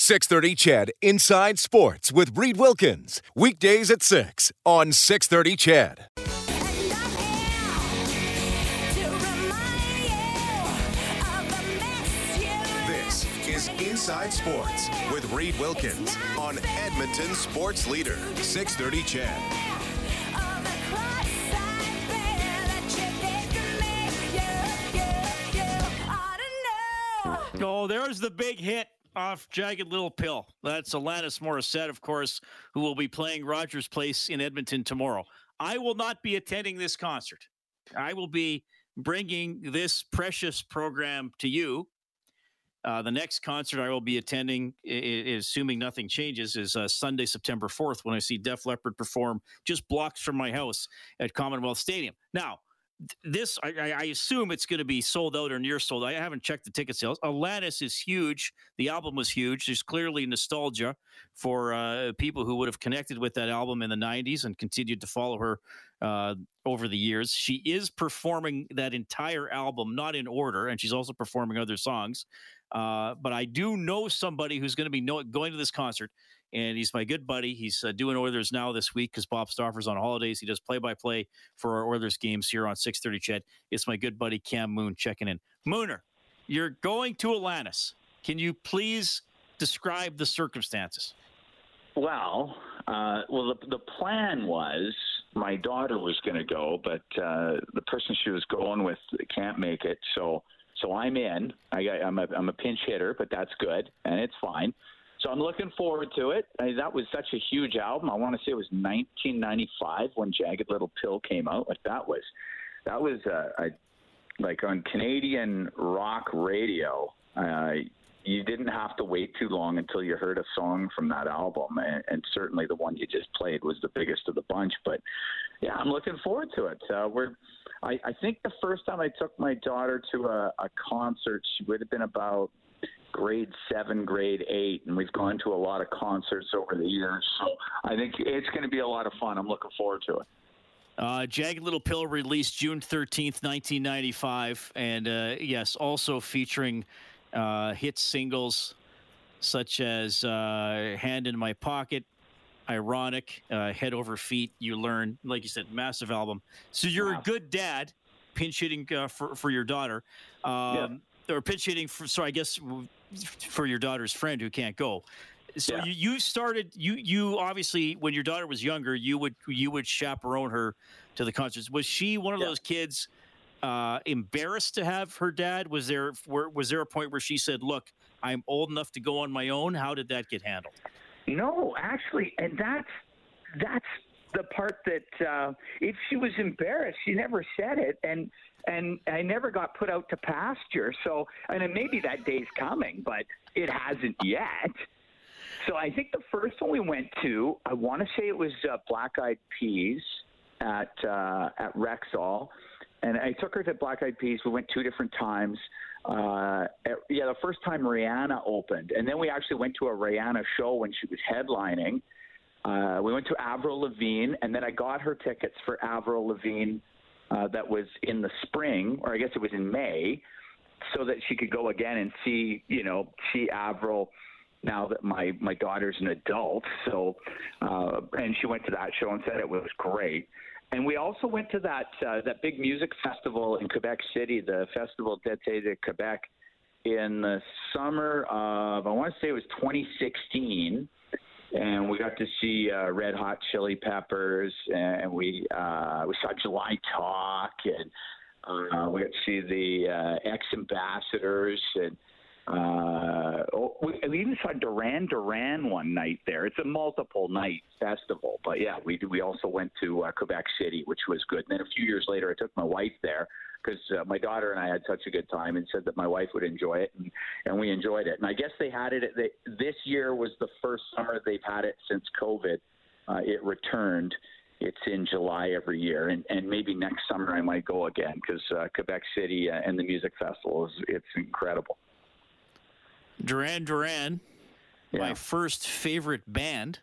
630 CHED Inside Sports with Reed Wilkins. Weekdays at 6 on 630 CHED. This is Inside Sports with Reed Wilkins on Edmonton Sports Leader 630 CHED. Oh, there's the big hit off Jagged Little Pill. That's Alanis Morissette, of course, who will be playing Rogers Place in Edmonton tomorrow. I will not be attending this concert. I will be bringing this precious program to you. Uh, the next concert I will be attending, assuming nothing changes, is uh, Sunday, September 4th, when I see Def Leppard perform just blocks from my house at Commonwealth Stadium. Now, this I, I- assume it's going to be sold out or near sold. I haven't checked the ticket sales. Alanis is huge. The album was huge. There's clearly nostalgia for uh, people who would have connected with that album in the '90s and continued to follow her uh, over the years. She is performing that entire album, not in order, and she's also performing other songs. Uh, but I do know somebody who's going to be know- going to this concert, and he's my good buddy. He's uh, doing Oilers now this week because Bob Stauffer's on holidays. He does play by play for our Oilers games here on 6:30. Ched. It's my good buddy Cam Moon checking in. Mooner, you're going to Alanis. Can you please describe the circumstances? Well, uh, well, the, the plan was my daughter was going to go, but uh, the person she was going with can't make it. So, so I'm in. I got, I'm a, I'm a pinch hitter, but that's good and it's fine. So I'm looking forward to it. I, that was such a huge album. I want to say it was 1995 when Jagged Little Pill came out. Like that was, that was uh, like on Canadian rock radio. Uh, you didn't have to wait too long until you heard a song from that album, and, and certainly the one you just played was the biggest of the bunch. But yeah, I'm looking forward to it. Uh, we're, I, I think the first time I took my daughter to a, a concert, she would have been about grade seven, grade eight, and we've gone to a lot of concerts over the years. So I think it's going to be a lot of fun. I'm looking forward to it. Uh, Jagged Little Pill released June 13th, 1995. And uh, yes, also featuring uh, hit singles such as uh, Hand in My Pocket, Ironic, uh, Head Over Feet, You Learn. Like you said, massive album. So you're Wow. a good dad, pinch hitting uh, for, for your daughter. Um, Or pinch hitting for, so I guess for your daughter's friend who can't go. So Yeah. you, you started you you obviously when your daughter was younger you would you would chaperone her to the concerts. Was she one of Yeah. those kids uh, embarrassed to have her dad? Was there were, was there a point where she said, "Look, I'm old enough to go on my own"? How did that get handled? No, actually, and that's that's the part that uh, if she was embarrassed, she never said it, and and I never got put out to pasture. So, and then maybe that day's coming, but it hasn't yet. So I think the first one we went to, I want to say it was uh, Black Eyed Peas at uh, at Rexall, and I took her to Black Eyed Peas. We went two different times. Uh, at- yeah, the first time Rihanna opened, and then we actually went to a Rihanna show when she was headlining. Uh, we went to Avril Lavigne, and then I got her tickets for Avril Lavigne uh, that was in the spring, or I guess it was in May, so that she could go again and see, you know, see Avril now that my my daughter's an adult. So, uh, and she went to that show and said it was great. And we also went to that uh, that big music festival in Quebec City, the Festival d'Été de Quebec, in the summer of I want to say it was 2016 and we got to see uh, Red Hot Chili Peppers, and we uh, we saw July Talk, and uh, we got to see the uh, X Ambassadors, and Uh, oh, we, we even saw Duran Duran one night there. It's a multiple night festival, but yeah, we we also went to uh, Quebec City, which was good. And then a few years later, I took my wife there because uh, my daughter and I had such a good time, and said that my wife would enjoy it, and, and we enjoyed it. And I guess they had it. They, this year was the first summer they've had it since COVID. Uh, it returned. It's in July every year, and, and maybe next summer I might go again because uh, Quebec City uh, and the music festival is it's incredible. Duran Duran, Yeah. my first favorite band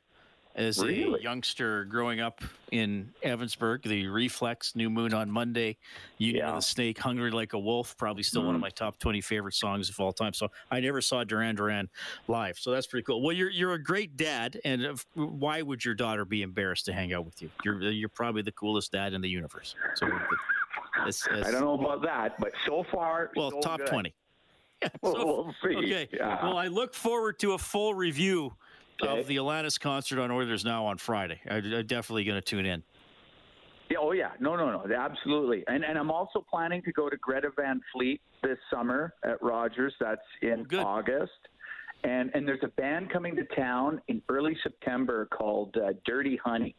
as a youngster growing up in Evansburg. The Reflex, New Moon on Monday, Union Yeah. of the Snake, Hungry Like a Wolf, probably still one of Mhm. my top 20 favorite songs of all time. So I never saw Duran Duran live. So that's pretty cool. Well, you're you're a great dad, and why would your daughter be embarrassed to hang out with you? You're you're probably the coolest dad in the universe. So it's, it's, I don't know about that, but so far, well, so top good. 20. So- we'll see. Okay. Yeah. Well, I look forward to a full review Okay. of the Alanis concert on Oilers Now on Friday. I, I'm definitely going to tune in. Yeah, oh yeah, no, no, no, absolutely. And and I'm also planning to go to Greta Van Fleet this summer at Rogers. That's in Oh. August. And and there's a band coming to town in early September called uh, Dirty Honey,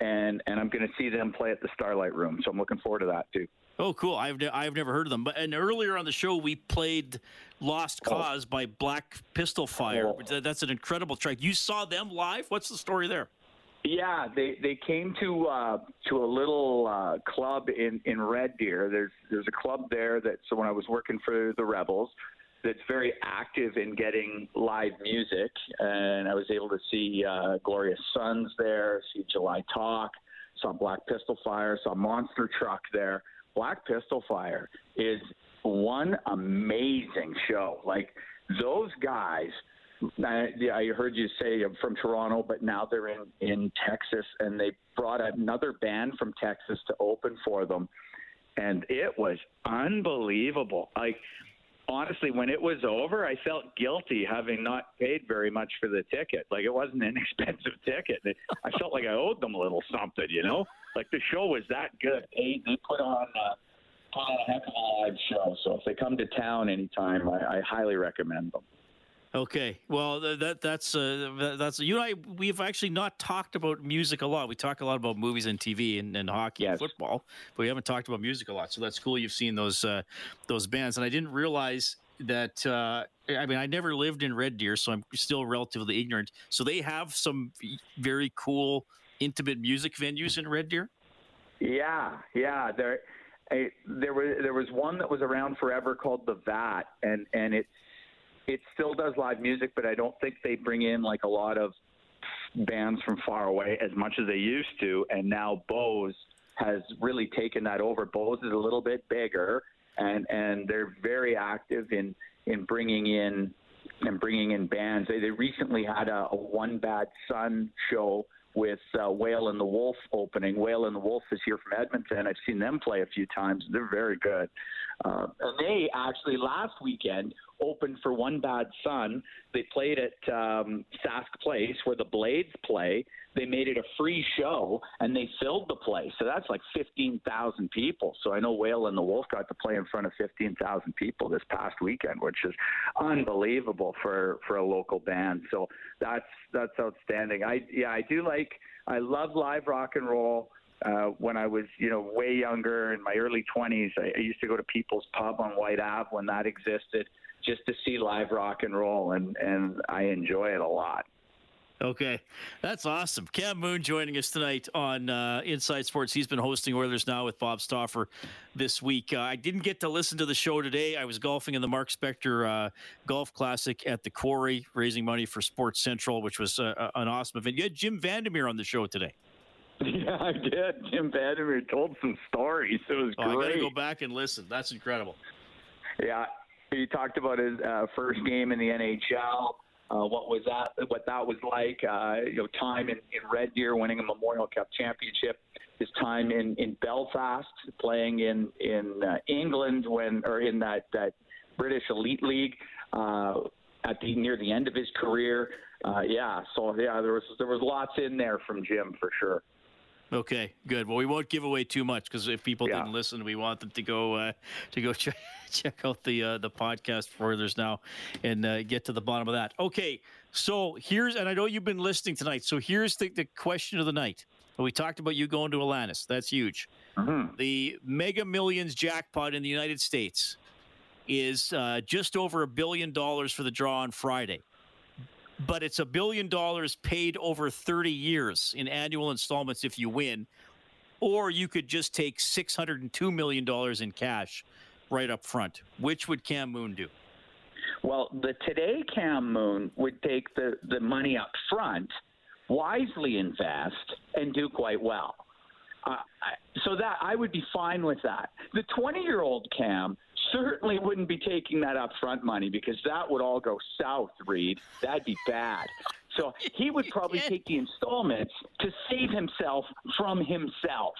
and and I'm going to see them play at the Starlight Room. So I'm looking forward to that too. Oh, cool! I've ne- I've never heard of them. But and earlier on the show we played "Lost Oh. Cause" by Black Pistol Fire. Oh. That's an incredible track. You saw them live? What's the story there? Yeah, they they came to uh, to a little uh, club in in Red Deer. There's there's a club there that so when I was working for the Rebels, that's very active in getting live music, and I was able to see uh, Glorious Sons there, see July Talk, saw Black Pistol Fire, saw Monster Truck there. Black Pistol Fire is one amazing show. Like those guys I, I heard you say from Toronto, but now they're in in Texas, and they brought another band from Texas to open for them, and it was unbelievable. Like honestly, when it was over, I felt guilty having not paid very much for the ticket. Like it wasn't an expensive ticket. I felt like I owed them a little something, you know. Like the show was that good. They they put on. Uh, put on a heck of a live show. So if they come to town anytime, I, I highly recommend them. Okay, well that that's uh, that's you and I. We've actually not talked about music a lot. We talk a lot about movies and TV and, and hockey and football, but we haven't talked about music a lot. So that's cool. You've seen those uh, those bands, and I didn't realize that. Uh, I mean, I never lived in Red Deer, so I'm still relatively ignorant. So they have some very cool, intimate music venues in Red Deer. Yeah, yeah. There, I, there was there was one that was around forever called the Vat, and and it it still does live music, but I don't think they bring in like a lot of bands from far away as much as they used to. And now Bo's has really taken that over. Bo's is a little bit bigger, and and they're very active in in bringing in and bringing in bands. They, they recently had a, a One Bad Son show with uh, Whale and the Wolf opening. Whale and the Wolf is here from Edmonton. I've seen them play a few times. They're very good. Uh, and they actually last weekend opened for One Bad Son. They played at um, Sask Place where the Blades play. They made it a free show and they filled the place. So that's like 15,000 people. So I know Whale and the Wolf got to play in front of 15,000 people this past weekend, which is unbelievable for for a local band. So that's that's outstanding. I yeah, I do like I love live rock and roll. Uh, when I was, you know, way younger in my early 20s, I, I used to go to People's Pub on White Ave when that existed, just to see live rock and roll, and and I enjoy it a lot. Okay, that's awesome. Cam Moon joining us tonight on uh, Inside Sports. He's been hosting Oilers Now with Bob Stauffer this week. Uh, I didn't get to listen to the show today. I was golfing in the Mark Spector uh, Golf Classic at the Quarry, raising money for Sports Central, which was uh, an awesome event. You had Jim Vandermeer on the show today. Yeah, I did. Jim Vandermeer told some stories. It was Oh, I got great. to go back and listen. That's incredible. Yeah, he talked about his uh, first game in the NHL. Uh, what was that? What that was like? Uh, you know, time in, in Red Deer, winning a Memorial Cup championship. His time in, in Belfast, playing in in uh, England when or in that that British Elite League uh, at the near the end of his career. Uh, yeah, so yeah, there was there was lots in there from Jim for sure. Okay, good. Well, we won't give away too much because if people Yeah. didn't listen, we want them to go uh, to go check check out the uh, the podcast for Oilers Now and uh, get to the bottom of that. Okay, so here's and I know you've been listening tonight. So here's the, the question of the night. We talked about you going to Alanis. That's huge. Mhm. The Mega Millions jackpot in the United States is uh, just over a billion dollars for the draw on Friday. But it's a billion dollars paid over 30 years in annual installments if you win. Or you could just take $602 million in cash right up front. Which would Cam Moon do? Well, the today Cam Moon would take the, the money up front, wisely invest, and do quite well. Uh, so that I would be fine with that. The 20 year old Cam certainly wouldn't be taking that upfront money because that would all go south, Reed. That'd be bad. So he would probably take the installments to save himself from himself.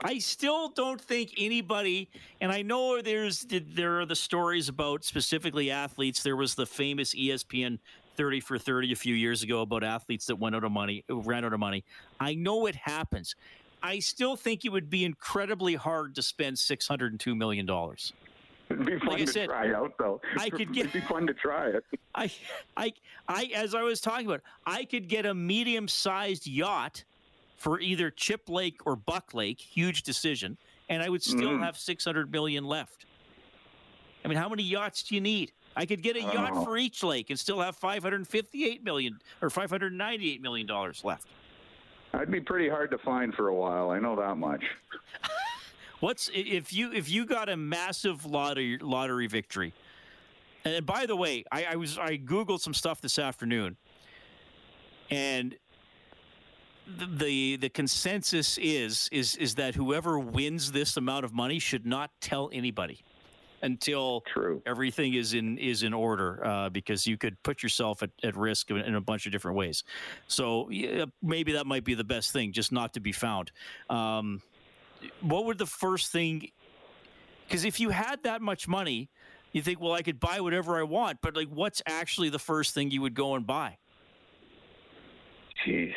I still don't think anybody, and I know there's there are the stories about specifically athletes. There was the famous ESPN 30 for 30 a few years ago about athletes that went out of money, ran out of money. I know it happens. I still think it would be incredibly hard to spend 602 million dollars. It'd be fun Like to said, try out, though. I could get- It'd be fun to try it. I, I, I, as I was talking about, I could get a medium-sized yacht for either Chip Lake or Buck Lake, huge decision, and I would still Mm. have 600 million left. I mean, how many yachts do you need? I could get a yacht know. for each lake and still have 558 million or 598 million dollars left. I'd be pretty hard to find for a while. I know that much. What's if you if you got a massive lottery lottery victory? And by the way, I, I was I googled some stuff this afternoon, and the, the the consensus is is is that whoever wins this amount of money should not tell anybody until True. everything is in is in order uh, because you could put yourself at, at risk in, in a bunch of different ways. So yeah, maybe that might be the best thing, just not to be found. Um, what would the first thing? Because if you had that much money, you think, well, I could buy whatever I want, but like, what's actually the first thing you would go and buy? Jeez,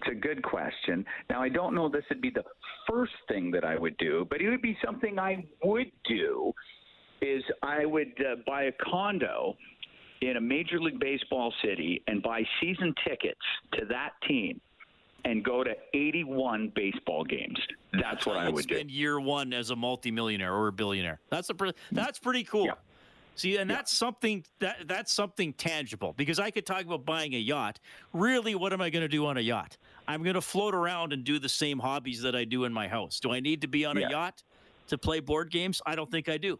it's a good question. Now, I don't know this would be the first thing that I would do, but it would be something I would do. Is I would uh, buy a condo in a Major League Baseball city and buy season tickets to that team and go to 81 baseball games. That's what I would do. spend year one as a multimillionaire or a billionaire. That's a pre- that's pretty cool. Yeah. See, and that's something that that's something tangible because I could talk about buying a yacht. Really, what am I going to do on a yacht? I'm going to float around and do the same hobbies that I do in my house. Do I need to be on Yeah. a yacht to play board games? I don't think I do.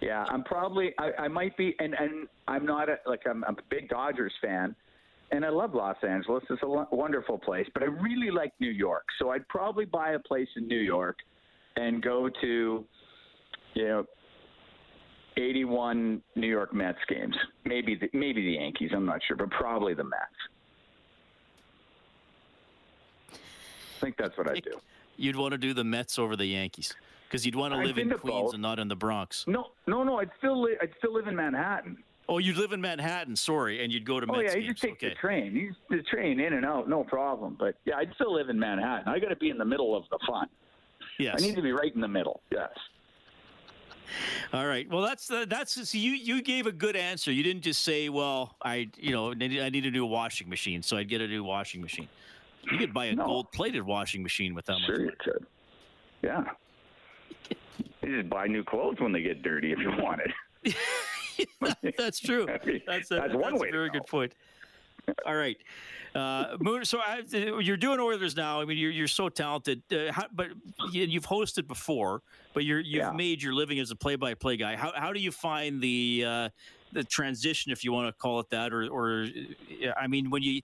Yeah, I'm probably I, I might be, and and I'm not a, like I'm, I'm a big Dodgers fan, and I love Los Angeles. It's a lo- wonderful place, but I really like New York, so I'd probably buy a place in New York and go to, you know. 81 New York Mets games. Maybe the, maybe the Yankees. I'm not sure, but probably the Mets. I think that's what I do. You'd want to do the Mets over the Yankees because you'd want to I've live in Queens both. and not in the Bronx. No, no, no. I'd still li- I'd still live in Manhattan. Oh, you'd live in Manhattan. Sorry, and you'd go to Oh Mets yeah, you just take okay. the train. You the train in and out, no problem. But yeah, I'd still live in Manhattan. I got to be in the middle of the fun. Yes. I need to be right in the middle. Yes. All right. Well, that's the, that's so you you gave a good answer. You didn't just say, "Well, I you know I need I need a new washing machine, so I'd get a new washing machine." You could buy a No. gold-plated washing machine with that much. Sure, you could. Yeah. You just buy new clothes when they get dirty if you want it. That's true. That's a, that's one that's way a very good point. All right, uh, Moon. So I, you're doing Oilers now. I mean, you're you're so talented. Uh, how, but you- you've hosted before, but you're you've Yeah. made your living as a play-by-play guy. How how do you find the uh, the transition, if you want to call it that, or or I mean, when you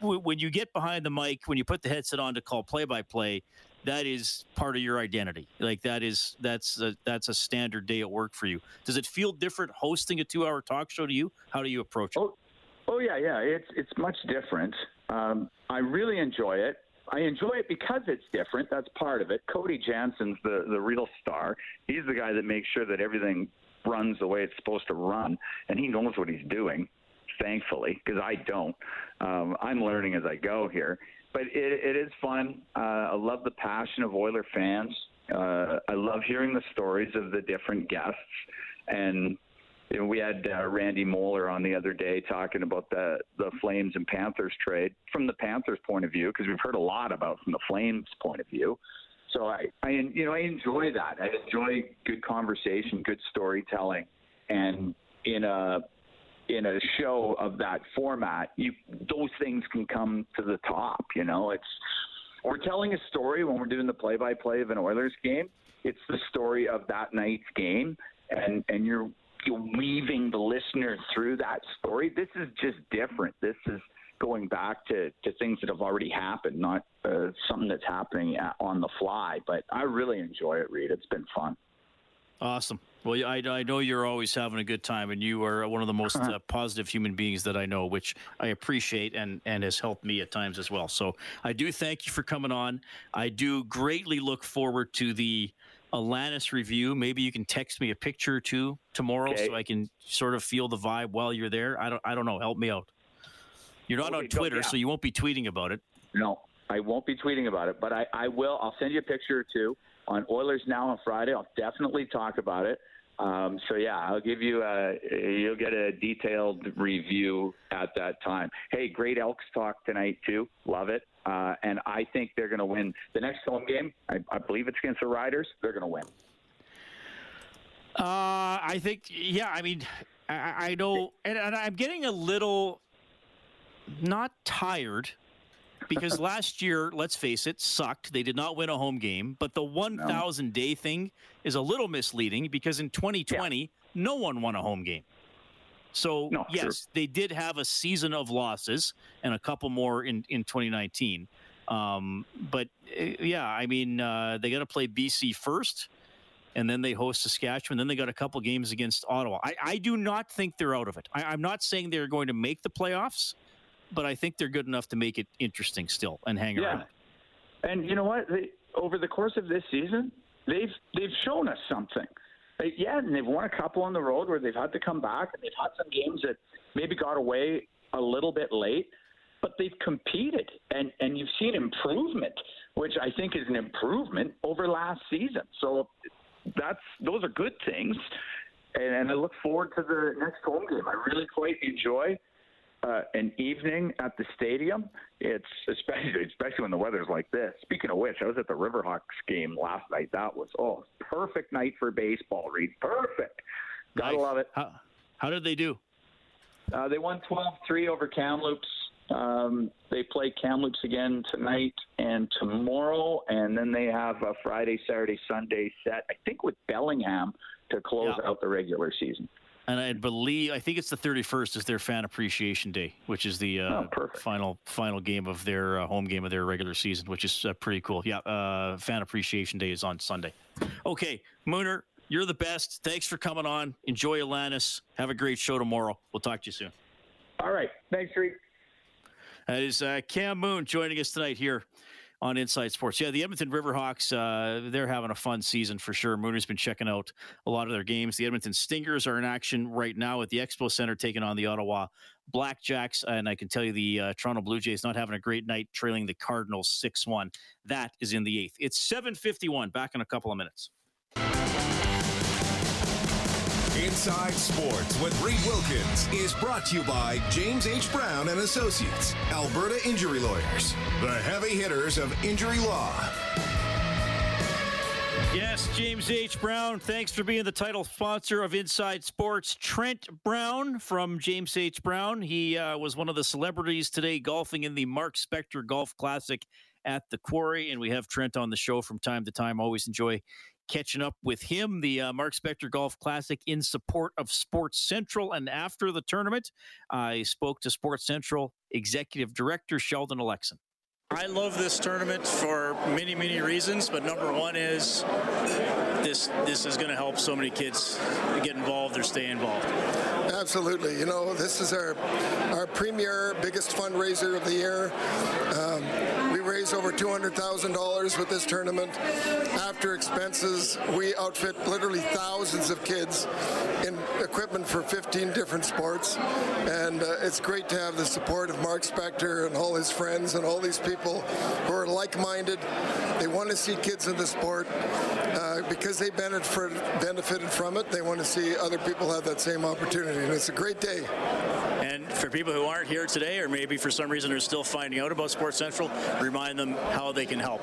w- when you get behind the mic, when you put the headset on to call play-by-play, that is part of your identity. Like that is that's a, that's a standard day at work for you. Does it feel different hosting a two-hour talk show to you? How do you approach it? Oh, oh yeah, yeah. It's it's much different. Um, I really enjoy it. I enjoy it because it's different. That's part of it. Cody Jansen's the the real star. He's the guy that makes sure that everything runs the way it's supposed to run, and he knows what he's doing. Thankfully, because I don't. Um, I'm learning as I go here. But it, it is fun. Uh, I love the passion of Oiler fans. Uh, I love hearing the stories of the different guests. And you know, we had uh, Randy Moller on the other day talking about the the Flames and Panthers trade from the Panthers point of view because we've heard a lot about from the Flames point of view. So I, I you know I enjoy that. I enjoy good conversation, good storytelling, and in a in a show of that format, you those things can come to the top. You know, it's we're telling a story when we're doing the play-by-play of an Oilers game. It's the story of that night's game, and and you're you're weaving the listener through that story. This is just different. This is going back to, to things that have already happened, not uh, something that's happening on the fly. But I really enjoy it, Reed. It's been fun. Awesome. Well, I, I know you're always having a good time, and you are one of the most uh, positive human beings that I know, which I appreciate and, and has helped me at times as well. So I do thank you for coming on. I do greatly look forward to the Alanis review. Maybe you can text me a picture or two tomorrow okay. so I can sort of feel the vibe while you're there. I don't I don't know. Help me out. You're not okay, on Twitter, yeah. so you won't be tweeting about it. No, I won't be tweeting about it, but I, I will. I'll send you a picture or two on Oilers Now on Friday. I'll definitely talk about it. Um, so yeah, I'll give you a you'll get a detailed review at that time. Hey, great Elks talk tonight too. Love it. Uh, and I think they're going to win the next home game. I, I believe it's against the Riders. They're going to win. Uh, I think yeah. I mean, I, I know, and, and I'm getting a little not tired because last year, let's face it, sucked. They did not win a home game, but the 1,000 no. day thing is a little misleading because in 2020, yeah. no one won a home game. So, no, yes, they did have a season of losses and a couple more in, in 2019. Um, but uh, yeah, I mean, uh, they got to play BC first and then they host Saskatchewan. Then they got a couple games against Ottawa. I, I do not think they're out of it. I, am not saying they're going to make the playoffs but I think they're good enough to make it interesting still and hang yeah. around. And you know what? They, over the course of this season, they've they've shown us something. They, yeah, and they've won a couple on the road where they've had to come back, and they've had some games that maybe got away a little bit late, but they've competed, and and you've seen improvement, which I think is an improvement over last season. So that's those are good things, and, and I look forward to the next home game. I really quite enjoy uh, an evening at the stadium, it's especially especially when the weather's like this. Speaking of which, I was at the Riverhawks game last night. That was oh, perfect night for baseball. Reed, perfect. Gotta nice. love it. How, how did they do? Uh, they won 12-3 over Kamloops. Um, they play Kamloops again tonight and tomorrow, and then they have a Friday, Saturday, Sunday set. I think with Bellingham to close yeah. out the regular season and I believe I think it's the 31st is their fan appreciation day, which is the uh, oh, final final game of their uh, home game of their regular season, which is uh, pretty cool. Yeah, uh, fan appreciation day is on Sunday. Okay, Mooner, you're the best. Thanks for coming on. Enjoy Alanis. Have a great show tomorrow. We'll talk to you soon. All right, thanks, Reed. That is uh, Cam Moon joining us tonight here on Inside Sports. Yeah, the Edmonton Riverhawks, uh, they're having a fun season for sure. Mooner's been checking out a lot of their games. The Edmonton Stingers are in action right now at the Expo Center, taking on the Ottawa Blackjacks. And I can tell you the uh, Toronto Blue Jays not having a great night, trailing the Cardinals 6 1. That is in the eighth. It's 7.51. Back in a couple of minutes. Inside Sports with Reed Wilkins is brought to you by James H. Brown and Associates, Alberta Injury Lawyers, the heavy hitters of injury law. Yes, James H. Brown. Thanks for being the title sponsor of Inside Sports. Trent Brown from James H. Brown. He uh, was one of the celebrities today golfing in the Mark Spector Golf Classic at the Quarry, and we have Trent on the show from time to time. Always enjoy catching up with him, the uh, Mark Spector Golf Classic in support of Sports Central. And after the tournament, I spoke to Sports Central Executive Director Sheldon Alexin. I love this tournament for many, many reasons, but number one is this this is going to help so many kids get involved or stay involved. Absolutely. You know, this is our our premier biggest fundraiser of the year. Um, raise over $200,000 with this tournament. After expenses, we outfit literally thousands of kids in equipment for 15 different sports. And uh, it's great to have the support of Mark Spector and all his friends and all these people who are like-minded. They want to see kids in the sport uh, because they benefited from it. They want to see other people have that same opportunity. And it's a great day. And for people who aren't here today, or maybe for some reason are still finding out about Sports Central, remind them how they can help.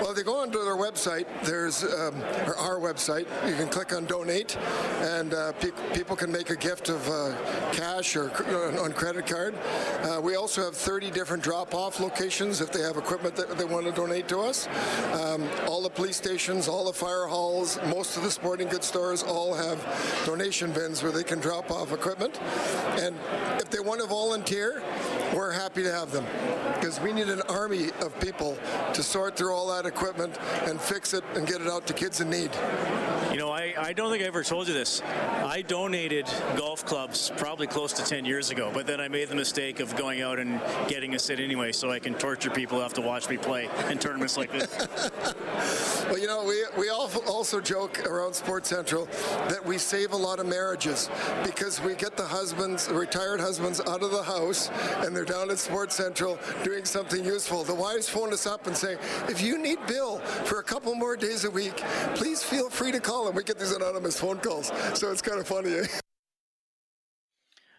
Well, if they go onto their website, there's um, our website. You can click on donate, and uh, pe- people can make a gift of uh, cash or uh, on credit card. Uh, we also have 30 different drop-off locations if they have equipment that they want to donate to us. Um, all the police stations, all the fire halls, most of the sporting goods stores all have donation bins where they can drop off equipment. And if they want to volunteer, we're happy to have them because we need an army of people to sort through all that equipment and fix it and get it out to kids in need. You know, I, I don't think I ever told you this. I donated golf clubs probably close to 10 years ago, but then I made the mistake of going out and getting a sit anyway so I can torture people who have to watch me play in tournaments like this. well, you know, we, we also joke around Sports Central that we save a lot of marriages because we get the husbands, retired husbands, out of the house and they're down at Sports Central doing something useful. The wives phone us up and say, if you need Bill for a couple more days a week, please feel free to call him. We get these anonymous phone calls, so it's kind of funny. Eh?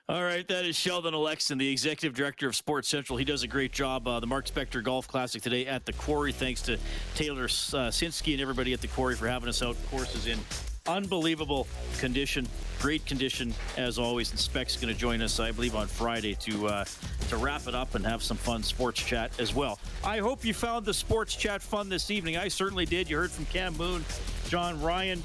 All right, that is Sheldon Alexon, the executive director of Sports Central. He does a great job. Uh, the Mark Spector Golf Classic today at the Quarry. Thanks to Taylor uh, Sinsky and everybody at the Quarry for having us out. Course is in unbelievable condition, great condition as always. And Spec's going to join us, I believe, on Friday to uh, to wrap it up and have some fun sports chat as well. I hope you found the sports chat fun this evening. I certainly did. You heard from Cam Moon, John Ryan,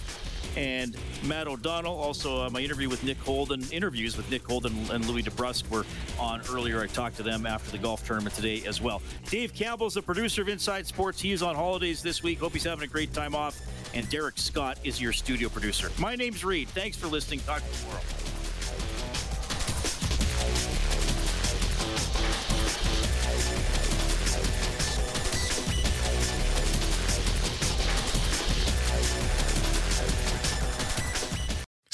and Matt O'Donnell. Also, uh, my interview with Nick Holden, interviews with Nick Holden and Louis DeBrusk were on earlier. I talked to them after the golf tournament today as well. Dave Campbell's the producer of Inside Sports. He is on holidays this week. Hope he's having a great time off. And Derek Scott is your studio producer. My name's Reed. Thanks for listening. Talk to you tomorrow.